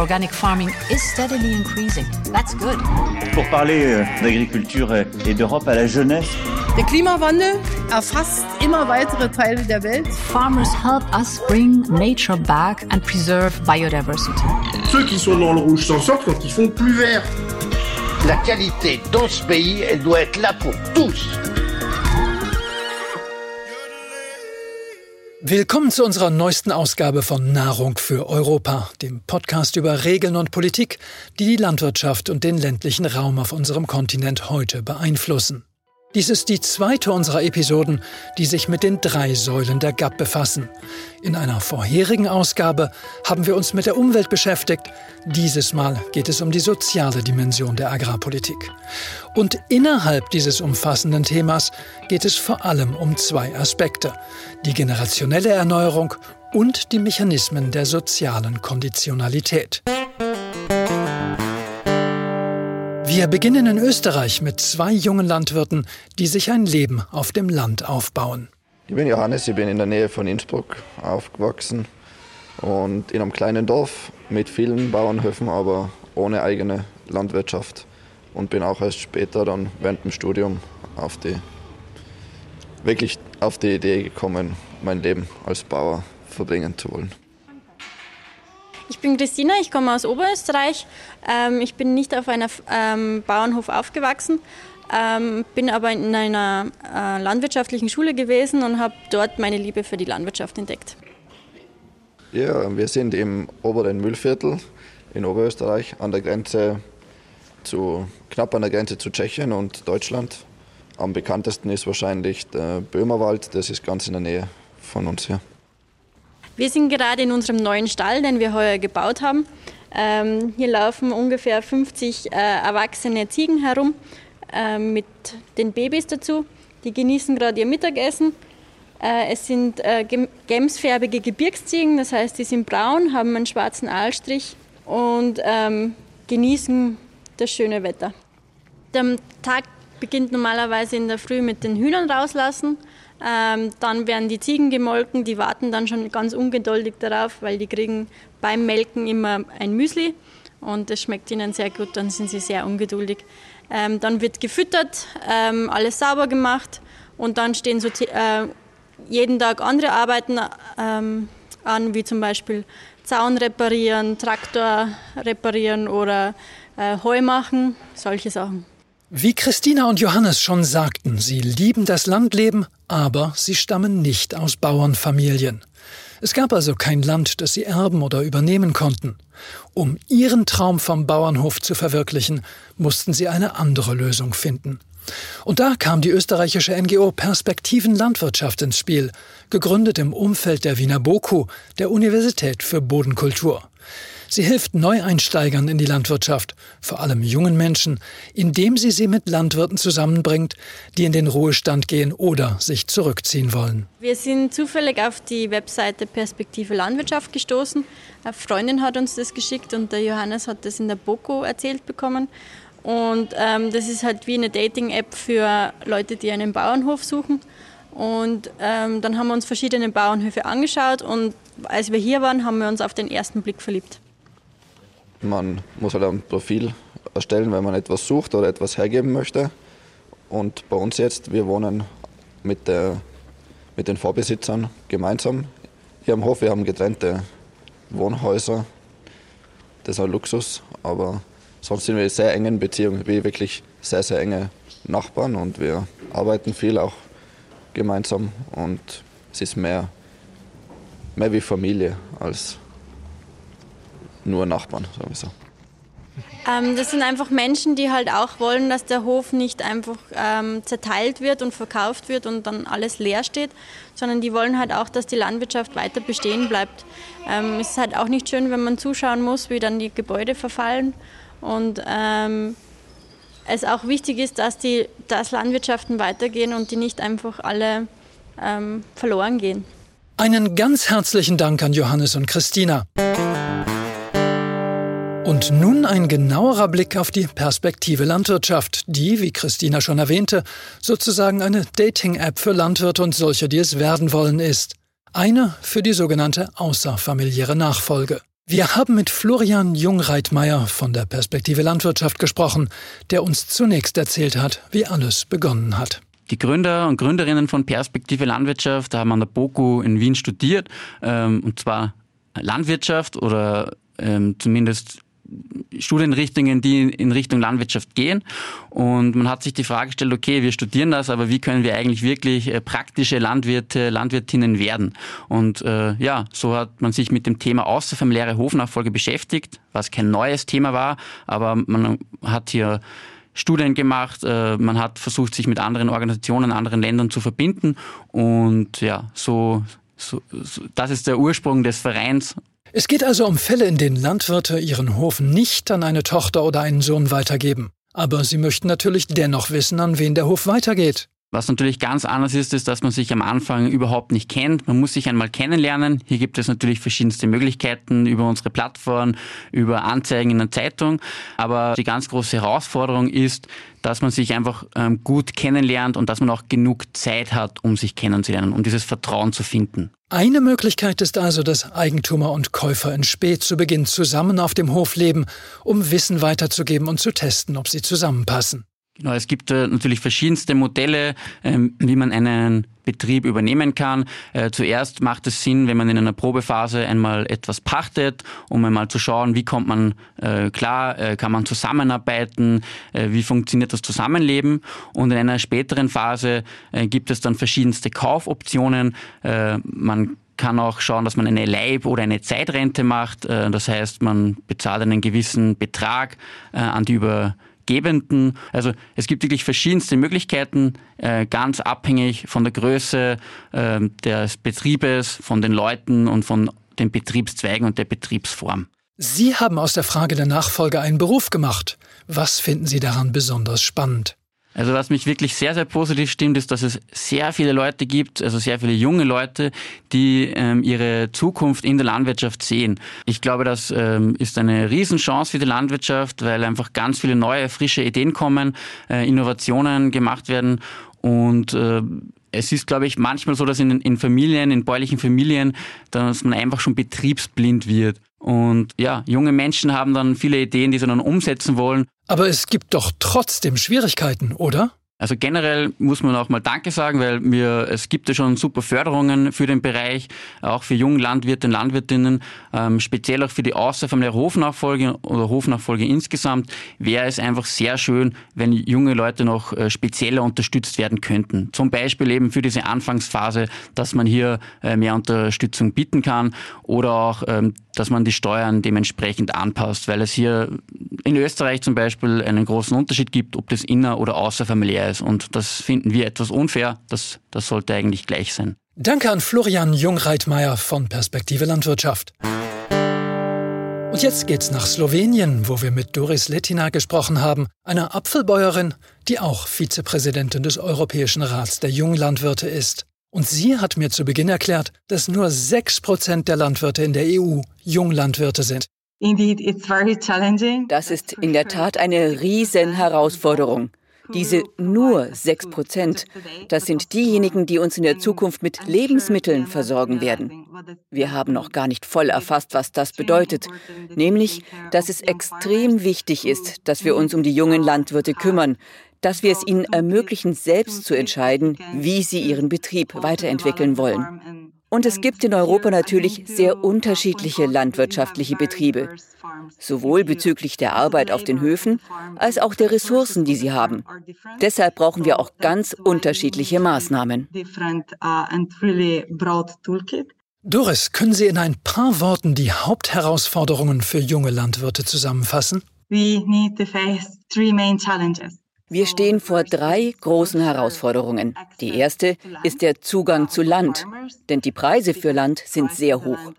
organic farming is steadily increasing. That's good. Pour parler euh, d'agriculture et d'Europe à la jeunesse. Der Klimawandel erfasst immer weitere Teile der Welt. Farmers help us bring nature back and preserve biodiversity. Ceux qui sont dans le rouge s'en sortent quand ils font plus vert. La qualité dans ce pays, elle doit être là pour tous. Willkommen zu unserer neuesten Ausgabe von Nahrung für Europa, dem Podcast über Regeln und Politik, die die Landwirtschaft und den ländlichen Raum auf unserem Kontinent heute beeinflussen. Dies ist die zweite unserer Episoden, die sich mit den drei Säulen der GAP befassen. In einer vorherigen Ausgabe haben wir uns mit der Umwelt beschäftigt. Dieses Mal geht es um die soziale Dimension der Agrarpolitik. Und innerhalb dieses umfassenden Themas geht es vor allem um zwei Aspekte. Die generationelle Erneuerung und die Mechanismen der sozialen Konditionalität. Wir beginnen in Österreich mit zwei jungen Landwirten, die sich ein Leben auf dem Land aufbauen. Ich bin Johannes, ich bin in der Nähe von Innsbruck aufgewachsen und in einem kleinen Dorf mit vielen Bauernhöfen, aber ohne eigene Landwirtschaft und bin auch erst später dann während dem Studium auf die wirklich auf die Idee gekommen, mein Leben als Bauer verbringen zu wollen. Ich bin Christina, ich komme aus Oberösterreich. Ähm, ich bin nicht auf einem ähm, Bauernhof aufgewachsen, ähm, bin aber in einer äh, landwirtschaftlichen Schule gewesen und habe dort meine Liebe für die Landwirtschaft entdeckt. Ja, wir sind im oberen Müllviertel in Oberösterreich an der Grenze zu, knapp an der Grenze zu Tschechien und Deutschland. Am bekanntesten ist wahrscheinlich der Böhmerwald, das ist ganz in der Nähe von uns hier. Wir sind gerade in unserem neuen Stall, den wir heuer gebaut haben. Ähm, hier laufen ungefähr 50 äh, erwachsene Ziegen herum äh, mit den Babys dazu. Die genießen gerade ihr Mittagessen. Äh, es sind äh, gemsfärbige Gebirgsziegen, das heißt, die sind braun, haben einen schwarzen Aalstrich und ähm, genießen das schöne Wetter. Der Tag beginnt normalerweise in der Früh mit den Hühnern rauslassen. Ähm, dann werden die Ziegen gemolken, die warten dann schon ganz ungeduldig darauf, weil die kriegen beim Melken immer ein Müsli und das schmeckt ihnen sehr gut, dann sind sie sehr ungeduldig. Ähm, dann wird gefüttert, ähm, alles sauber gemacht und dann stehen so äh, jeden Tag andere Arbeiten ähm, an, wie zum Beispiel Zaun reparieren, Traktor reparieren oder äh, Heu machen, solche Sachen. Wie Christina und Johannes schon sagten, sie lieben das Landleben, aber sie stammen nicht aus Bauernfamilien. Es gab also kein Land, das sie erben oder übernehmen konnten. Um ihren Traum vom Bauernhof zu verwirklichen, mussten sie eine andere Lösung finden. Und da kam die österreichische NGO Perspektiven Landwirtschaft ins Spiel, gegründet im Umfeld der Wiener BOKU, der Universität für Bodenkultur. Sie hilft Neueinsteigern in die Landwirtschaft, vor allem jungen Menschen, indem sie sie mit Landwirten zusammenbringt, die in den Ruhestand gehen oder sich zurückziehen wollen. Wir sind zufällig auf die Webseite Perspektive Landwirtschaft gestoßen. Eine Freundin hat uns das geschickt und der Johannes hat das in der Boko erzählt bekommen. Und ähm, das ist halt wie eine Dating-App für Leute, die einen Bauernhof suchen. Und ähm, dann haben wir uns verschiedene Bauernhöfe angeschaut und als wir hier waren, haben wir uns auf den ersten Blick verliebt. Man muss halt ein Profil erstellen, wenn man etwas sucht oder etwas hergeben möchte. Und bei uns jetzt, wir wohnen mit, der, mit den Vorbesitzern gemeinsam hier am Hof. Wir haben getrennte Wohnhäuser. Das ist ein Luxus, aber sonst sind wir in sehr engen Beziehungen, wie wirklich sehr, sehr enge Nachbarn und wir arbeiten viel auch gemeinsam und es ist mehr, mehr wie Familie als nur Nachbarn, sagen wir so. Ähm, das sind einfach Menschen, die halt auch wollen, dass der Hof nicht einfach ähm, zerteilt wird und verkauft wird und dann alles leer steht, sondern die wollen halt auch, dass die Landwirtschaft weiter bestehen bleibt. Ähm, es ist halt auch nicht schön, wenn man zuschauen muss, wie dann die Gebäude verfallen und ähm, es auch wichtig ist, dass die dass Landwirtschaften weitergehen und die nicht einfach alle ähm, verloren gehen. Einen ganz herzlichen Dank an Johannes und Christina. Und nun ein genauerer Blick auf die Perspektive Landwirtschaft, die, wie Christina schon erwähnte, sozusagen eine Dating-App für Landwirte und solche, die es werden wollen, ist. Eine für die sogenannte außerfamiliäre Nachfolge. Wir haben mit Florian Jungreitmeier von der Perspektive Landwirtschaft gesprochen, der uns zunächst erzählt hat, wie alles begonnen hat. Die Gründer und Gründerinnen von Perspektive Landwirtschaft haben an der BOKU in Wien studiert, ähm, und zwar Landwirtschaft oder ähm, zumindest Studienrichtungen, die in Richtung Landwirtschaft gehen. Und man hat sich die Frage gestellt, okay, wir studieren das, aber wie können wir eigentlich wirklich äh, praktische Landwirte, Landwirtinnen werden? Und äh, ja, so hat man sich mit dem Thema außerfamiliäre Hofnachfolge beschäftigt, was kein neues Thema war, aber man hat hier Studien gemacht, äh, man hat versucht, sich mit anderen Organisationen, anderen Ländern zu verbinden und ja, so, so, so das ist der Ursprung des Vereins es geht also um Fälle, in denen Landwirte ihren Hof nicht an eine Tochter oder einen Sohn weitergeben. Aber sie möchten natürlich dennoch wissen, an wen der Hof weitergeht. Was natürlich ganz anders ist, ist, dass man sich am Anfang überhaupt nicht kennt. Man muss sich einmal kennenlernen. Hier gibt es natürlich verschiedenste Möglichkeiten über unsere Plattform, über Anzeigen in der Zeitung. Aber die ganz große Herausforderung ist, dass man sich einfach ähm, gut kennenlernt und dass man auch genug Zeit hat, um sich kennenzulernen, um dieses Vertrauen zu finden. Eine Möglichkeit ist also, dass Eigentümer und Käufer in Spät zu Beginn zusammen auf dem Hof leben, um Wissen weiterzugeben und zu testen, ob sie zusammenpassen. Es gibt äh, natürlich verschiedenste Modelle, ähm, wie man einen Betrieb übernehmen kann. Äh, zuerst macht es Sinn, wenn man in einer Probephase einmal etwas pachtet, um einmal zu schauen, wie kommt man äh, klar, kann man zusammenarbeiten, wie funktioniert das Zusammenleben. Und in einer späteren Phase gibt es dann verschiedenste Kaufoptionen. man kann auch schauen, dass man eine Leib- oder eine Zeitrente macht. Das heißt, man bezahlt einen gewissen Betrag an die über Gebenden. Also es gibt wirklich verschiedenste Möglichkeiten, äh, ganz abhängig von der Größe äh, des Betriebes, von den Leuten und von den Betriebszweigen und der Betriebsform. Sie haben aus der Frage der Nachfolge einen Beruf gemacht. Was finden Sie daran besonders spannend? Also was mich wirklich sehr, sehr positiv stimmt, ist, dass es sehr viele Leute gibt, also sehr viele junge Leute, die ähm, ihre Zukunft in der Landwirtschaft sehen. Ich glaube, das ähm, ist eine Riesenchance für die Landwirtschaft, weil einfach ganz viele neue, frische Ideen kommen, äh, Innovationen gemacht werden und äh, es ist, glaube ich, manchmal so, dass in, in Familien, in bäuerlichen Familien, dass man einfach schon betriebsblind wird. Und ja, junge Menschen haben dann viele Ideen, die sie dann umsetzen wollen. Aber es gibt doch trotzdem Schwierigkeiten, oder? Also generell muss man auch mal Danke sagen, weil mir, es gibt ja schon super Förderungen für den Bereich, auch für junge Landwirte und Landwirtinnen, ähm, speziell auch für die außerfamiliäre Hofnachfolge oder Hofnachfolge insgesamt, wäre es einfach sehr schön, wenn junge Leute noch äh, spezieller unterstützt werden könnten. Zum Beispiel eben für diese Anfangsphase, dass man hier äh, mehr Unterstützung bieten kann oder auch ähm, dass man die Steuern dementsprechend anpasst, weil es hier in Österreich zum Beispiel einen großen Unterschied gibt, ob das inner- oder außerfamiliär ist. Und das finden wir etwas unfair. Das, das sollte eigentlich gleich sein. Danke an Florian Jungreitmeier von Perspektive Landwirtschaft. Und jetzt geht's nach Slowenien, wo wir mit Doris Letina gesprochen haben, einer Apfelbäuerin, die auch Vizepräsidentin des Europäischen Rats der Junglandwirte ist. Und sie hat mir zu Beginn erklärt, dass nur 6% der Landwirte in der EU Junglandwirte sind. Das ist in der Tat eine Riesenherausforderung. Diese nur 6 Prozent, das sind diejenigen, die uns in der Zukunft mit Lebensmitteln versorgen werden. Wir haben noch gar nicht voll erfasst, was das bedeutet, nämlich, dass es extrem wichtig ist, dass wir uns um die jungen Landwirte kümmern, dass wir es ihnen ermöglichen, selbst zu entscheiden, wie sie ihren Betrieb weiterentwickeln wollen. Und es gibt in Europa natürlich sehr unterschiedliche landwirtschaftliche Betriebe, sowohl bezüglich der Arbeit auf den Höfen als auch der Ressourcen, die sie haben. Deshalb brauchen wir auch ganz unterschiedliche Maßnahmen. Doris, können Sie in ein paar Worten die Hauptherausforderungen für junge Landwirte zusammenfassen? We need to face three main challenges. Wir stehen vor drei großen Herausforderungen. Die erste ist der Zugang zu Land, denn die Preise für Land sind sehr hoch.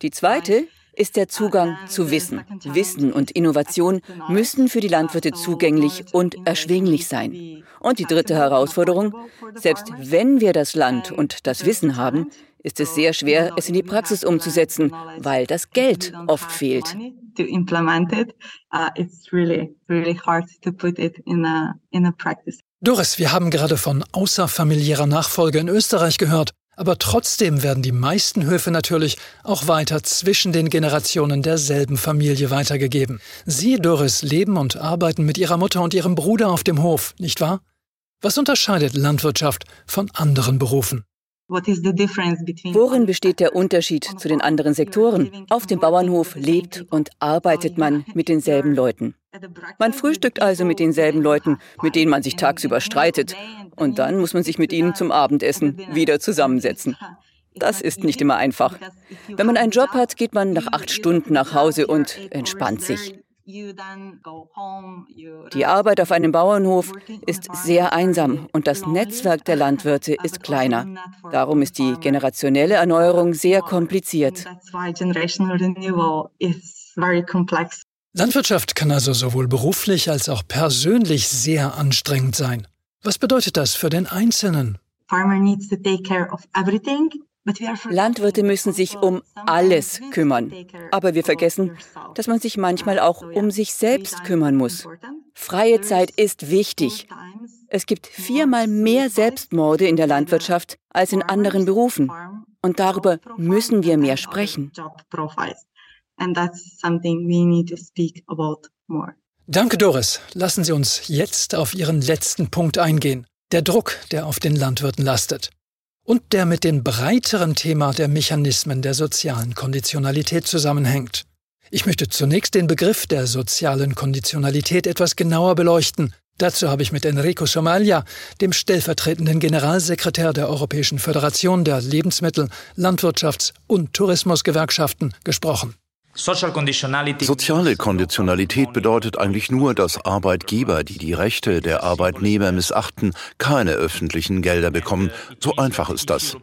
Die zweite ist der Zugang zu Wissen. Wissen und Innovation müssen für die Landwirte zugänglich und erschwinglich sein. Und die dritte Herausforderung, selbst wenn wir das Land und das Wissen haben, ist es sehr schwer, es in die Praxis umzusetzen, weil das Geld oft fehlt. Doris, wir haben gerade von außerfamiliärer Nachfolge in Österreich gehört. Aber trotzdem werden die meisten Höfe natürlich auch weiter zwischen den Generationen derselben Familie weitergegeben. Sie, Doris, leben und arbeiten mit ihrer Mutter und ihrem Bruder auf dem Hof, nicht wahr? Was unterscheidet Landwirtschaft von anderen Berufen? Worin besteht der Unterschied zu den anderen Sektoren? Auf dem Bauernhof lebt und arbeitet man mit denselben Leuten. Man frühstückt also mit denselben Leuten, mit denen man sich tagsüber streitet. Und dann muss man sich mit ihnen zum Abendessen wieder zusammensetzen. Das ist nicht immer einfach. Wenn man einen Job hat, geht man nach acht Stunden nach Hause und entspannt sich. Die Arbeit auf einem Bauernhof ist sehr einsam und das Netzwerk der Landwirte ist kleiner. Darum ist die generationelle Erneuerung sehr kompliziert. Landwirtschaft kann also sowohl beruflich als auch persönlich sehr anstrengend sein. Was bedeutet das für den Einzelnen? Landwirte müssen sich um alles kümmern. Aber wir vergessen, dass man sich manchmal auch um sich selbst kümmern muss. Freie Zeit ist wichtig. Es gibt viermal mehr Selbstmorde in der Landwirtschaft als in anderen Berufen. Und darüber müssen wir mehr sprechen. Danke, Doris. Lassen Sie uns jetzt auf Ihren letzten Punkt eingehen. Der Druck, der auf den Landwirten lastet und der mit dem breiteren Thema der Mechanismen der sozialen Konditionalität zusammenhängt. Ich möchte zunächst den Begriff der sozialen Konditionalität etwas genauer beleuchten. Dazu habe ich mit Enrico Somalia, dem stellvertretenden Generalsekretär der Europäischen Föderation der Lebensmittel-, Landwirtschafts- und Tourismusgewerkschaften, gesprochen. Soziale Konditionalität bedeutet eigentlich nur, dass Arbeitgeber, die die Rechte der Arbeitnehmer missachten, keine öffentlichen Gelder bekommen. So einfach ist das.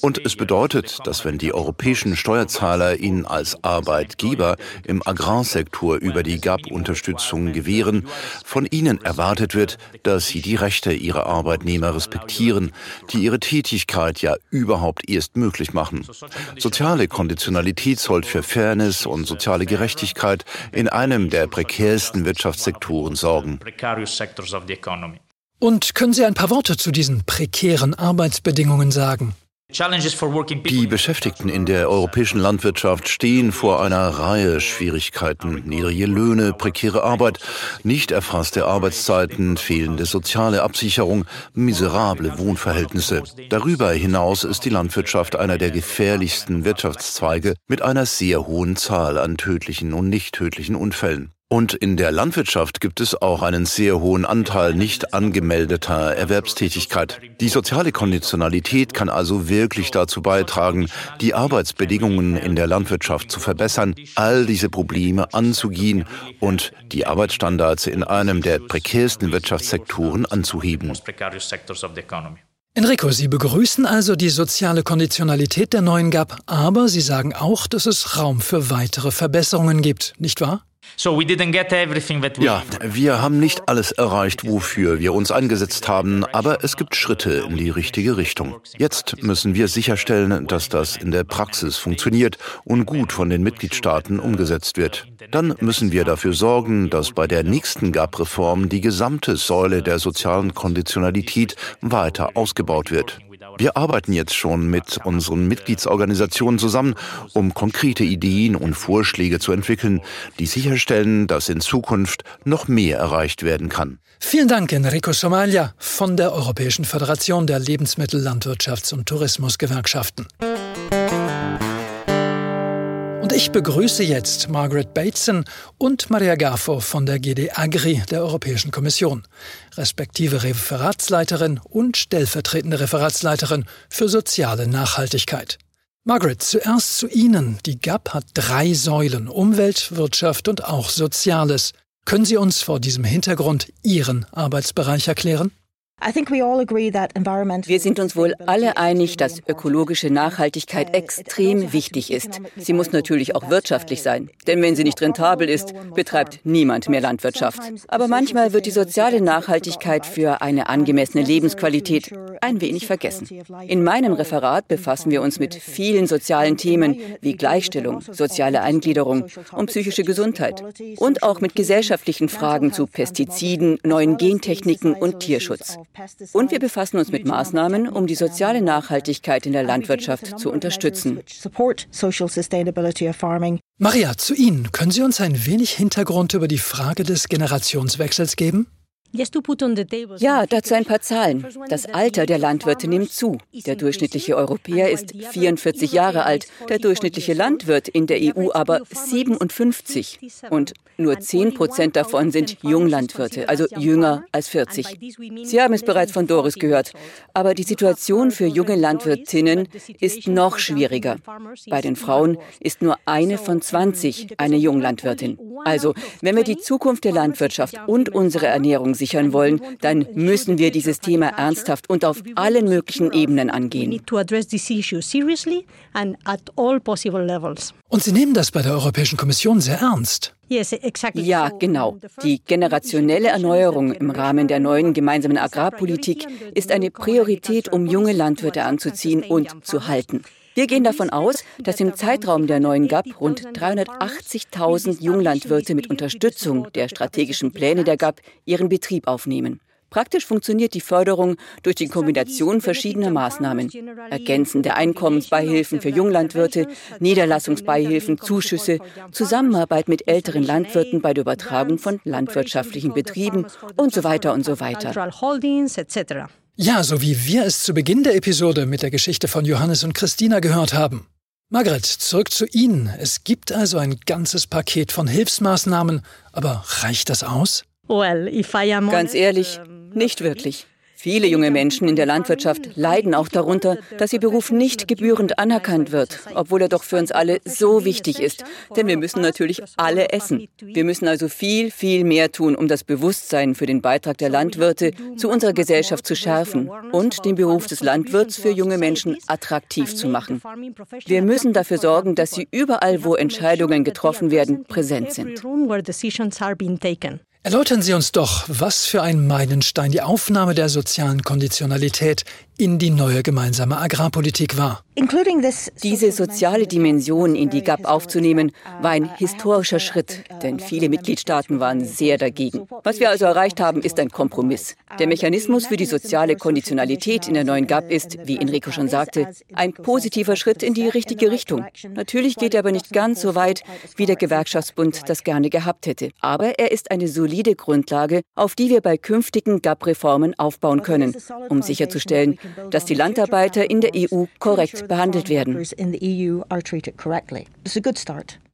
Und es bedeutet, dass wenn die europäischen Steuerzahler ihnen als Arbeitgeber im Agrarsektor über die GAP-Unterstützung gewähren, von ihnen erwartet wird, dass sie die Rechte ihrer Arbeitnehmer respektieren, die ihre Tätigkeit ja überhaupt erst möglich machen. Soziale Konditionalität soll für Fairness und und soziale Gerechtigkeit in einem der prekärsten Wirtschaftssektoren sorgen. Und können Sie ein paar Worte zu diesen prekären Arbeitsbedingungen sagen? Die Beschäftigten in der europäischen Landwirtschaft stehen vor einer Reihe Schwierigkeiten. Niedrige Löhne, prekäre Arbeit, nicht erfasste Arbeitszeiten, fehlende soziale Absicherung, miserable Wohnverhältnisse. Darüber hinaus ist die Landwirtschaft einer der gefährlichsten Wirtschaftszweige mit einer sehr hohen Zahl an tödlichen und nicht tödlichen Unfällen. Und in der Landwirtschaft gibt es auch einen sehr hohen Anteil nicht angemeldeter Erwerbstätigkeit. Die soziale Konditionalität kann also wirklich dazu beitragen, die Arbeitsbedingungen in der Landwirtschaft zu verbessern, all diese Probleme anzugehen und die Arbeitsstandards in einem der prekärsten Wirtschaftssektoren anzuheben. Enrico, Sie begrüßen also die soziale Konditionalität der neuen GAP, aber Sie sagen auch, dass es Raum für weitere Verbesserungen gibt, nicht wahr? Ja, wir haben nicht alles erreicht, wofür wir uns eingesetzt haben, aber es gibt Schritte in die richtige Richtung. Jetzt müssen wir sicherstellen, dass das in der Praxis funktioniert und gut von den Mitgliedstaaten umgesetzt wird. Dann müssen wir dafür sorgen, dass bei der nächsten GAP-Reform die gesamte Säule der sozialen Konditionalität weiter ausgebaut wird. Wir arbeiten jetzt schon mit unseren Mitgliedsorganisationen zusammen, um konkrete Ideen und Vorschläge zu entwickeln, die sicherstellen, dass in Zukunft noch mehr erreicht werden kann. Vielen Dank, Enrico Somalia von der Europäischen Föderation der Lebensmittel-, Landwirtschafts- und Tourismusgewerkschaften. Und ich begrüße jetzt Margaret Bateson und Maria Garfo von der GD Agri der Europäischen Kommission, respektive Referatsleiterin und stellvertretende Referatsleiterin für soziale Nachhaltigkeit. Margaret, zuerst zu Ihnen. Die GAP hat drei Säulen Umwelt, Wirtschaft und auch Soziales. Können Sie uns vor diesem Hintergrund Ihren Arbeitsbereich erklären? Wir sind uns wohl alle einig, dass ökologische Nachhaltigkeit extrem wichtig ist. Sie muss natürlich auch wirtschaftlich sein, denn wenn sie nicht rentabel ist, betreibt niemand mehr Landwirtschaft. Aber manchmal wird die soziale Nachhaltigkeit für eine angemessene Lebensqualität ein wenig vergessen. In meinem Referat befassen wir uns mit vielen sozialen Themen wie Gleichstellung, soziale Eingliederung und psychische Gesundheit und auch mit gesellschaftlichen Fragen zu Pestiziden, neuen Gentechniken und Tierschutz. Und wir befassen uns mit Maßnahmen, um die soziale Nachhaltigkeit in der Landwirtschaft zu unterstützen. Maria, zu Ihnen. Können Sie uns ein wenig Hintergrund über die Frage des Generationswechsels geben? Ja, dazu ein paar Zahlen. Das Alter der Landwirte nimmt zu. Der durchschnittliche Europäer ist 44 Jahre alt, der durchschnittliche Landwirt in der EU aber 57. Und nur 10 Prozent davon sind Junglandwirte, also jünger als 40. Sie haben es bereits von Doris gehört. Aber die Situation für junge Landwirtinnen ist noch schwieriger. Bei den Frauen ist nur eine von 20 eine Junglandwirtin. Also, wenn wir die Zukunft der Landwirtschaft und unsere Ernährung sichern wollen, dann müssen wir dieses Thema ernsthaft und auf allen möglichen Ebenen angehen. Und Sie nehmen das bei der Europäischen Kommission sehr ernst. Ja, genau. Die generationelle Erneuerung im Rahmen der neuen gemeinsamen Agrarpolitik ist eine Priorität, um junge Landwirte anzuziehen und zu halten. Wir gehen davon aus, dass im Zeitraum der neuen GAP rund 380.000 Junglandwirte mit Unterstützung der strategischen Pläne der GAP ihren Betrieb aufnehmen. Praktisch funktioniert die Förderung durch die Kombination verschiedener Maßnahmen. Ergänzende Einkommensbeihilfen für Junglandwirte, Niederlassungsbeihilfen, Zuschüsse, Zusammenarbeit mit älteren Landwirten bei der Übertragung von landwirtschaftlichen Betrieben und so weiter und so weiter. Ja, so wie wir es zu Beginn der Episode mit der Geschichte von Johannes und Christina gehört haben. Margret, zurück zu Ihnen. Es gibt also ein ganzes Paket von Hilfsmaßnahmen, aber reicht das aus? Ganz ehrlich, nicht wirklich. Viele junge Menschen in der Landwirtschaft leiden auch darunter, dass ihr Beruf nicht gebührend anerkannt wird, obwohl er doch für uns alle so wichtig ist. Denn wir müssen natürlich alle essen. Wir müssen also viel, viel mehr tun, um das Bewusstsein für den Beitrag der Landwirte zu unserer Gesellschaft zu schärfen und den Beruf des Landwirts für junge Menschen attraktiv zu machen. Wir müssen dafür sorgen, dass sie überall, wo Entscheidungen getroffen werden, präsent sind. Erläutern Sie uns doch, was für ein Meilenstein die Aufnahme der sozialen Konditionalität in die neue gemeinsame Agrarpolitik war. Diese soziale Dimension in die GAP aufzunehmen, war ein historischer Schritt, denn viele Mitgliedstaaten waren sehr dagegen. Was wir also erreicht haben, ist ein Kompromiss. Der Mechanismus für die soziale Konditionalität in der neuen GAP ist, wie Enrico schon sagte, ein positiver Schritt in die richtige Richtung. Natürlich geht er aber nicht ganz so weit, wie der Gewerkschaftsbund das gerne gehabt hätte. Aber er ist eine solide Grundlage, auf die wir bei künftigen GAP-Reformen aufbauen können, um sicherzustellen, dass die Landarbeiter in der EU korrekt behandelt werden.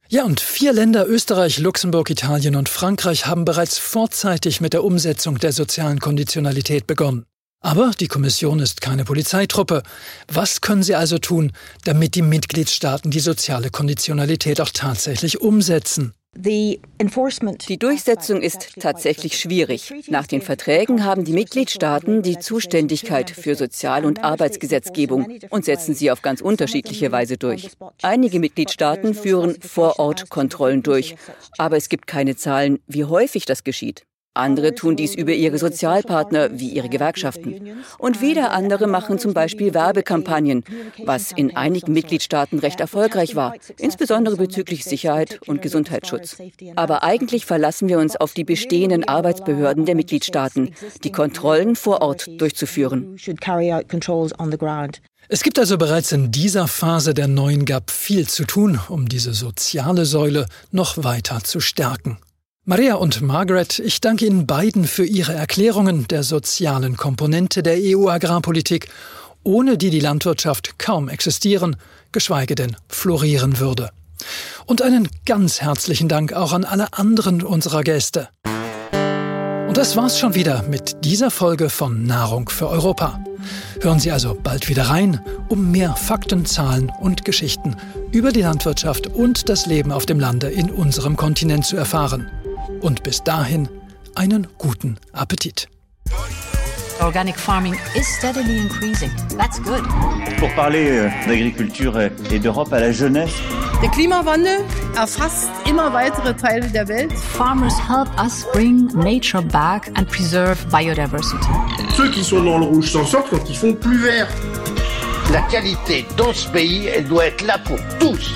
Ja, und vier Länder, Österreich, Luxemburg, Italien und Frankreich, haben bereits vorzeitig mit der Umsetzung der sozialen Konditionalität begonnen. Aber die Kommission ist keine Polizeitruppe. Was können sie also tun, damit die Mitgliedstaaten die soziale Konditionalität auch tatsächlich umsetzen? Die Durchsetzung ist tatsächlich schwierig. Nach den Verträgen haben die Mitgliedstaaten die Zuständigkeit für Sozial- und Arbeitsgesetzgebung und setzen sie auf ganz unterschiedliche Weise durch. Einige Mitgliedstaaten führen Vorortkontrollen durch, aber es gibt keine Zahlen, wie häufig das geschieht. Andere tun dies über ihre Sozialpartner wie ihre Gewerkschaften. Und wieder andere machen zum Beispiel Werbekampagnen, was in einigen Mitgliedstaaten recht erfolgreich war, insbesondere bezüglich Sicherheit und Gesundheitsschutz. Aber eigentlich verlassen wir uns auf die bestehenden Arbeitsbehörden der Mitgliedstaaten, die Kontrollen vor Ort durchzuführen. Es gibt also bereits in dieser Phase der neuen GAP viel zu tun, um diese soziale Säule noch weiter zu stärken. Maria und Margaret, ich danke Ihnen beiden für Ihre Erklärungen der sozialen Komponente der EU-Agrarpolitik, ohne die die Landwirtschaft kaum existieren, geschweige denn florieren würde. Und einen ganz herzlichen Dank auch an alle anderen unserer Gäste. Und das war's schon wieder mit dieser Folge von Nahrung für Europa. Hören Sie also bald wieder rein, um mehr Fakten, Zahlen und Geschichten über die Landwirtschaft und das Leben auf dem Lande in unserem Kontinent zu erfahren. Und bis dahin einen guten Appetit. Organic farming is steadily increasing. That's good. Pour parler euh, d'agriculture et d'Europe à la jeunesse. Der Klimawandel erfasst immer weitere Teile der Welt. Farmers help us bring nature back and preserve biodiversity. Ceux qui sont dans le rouge s'en sortent quand ils font plus vert. La qualité dans ce pays, elle doit être là pour tous.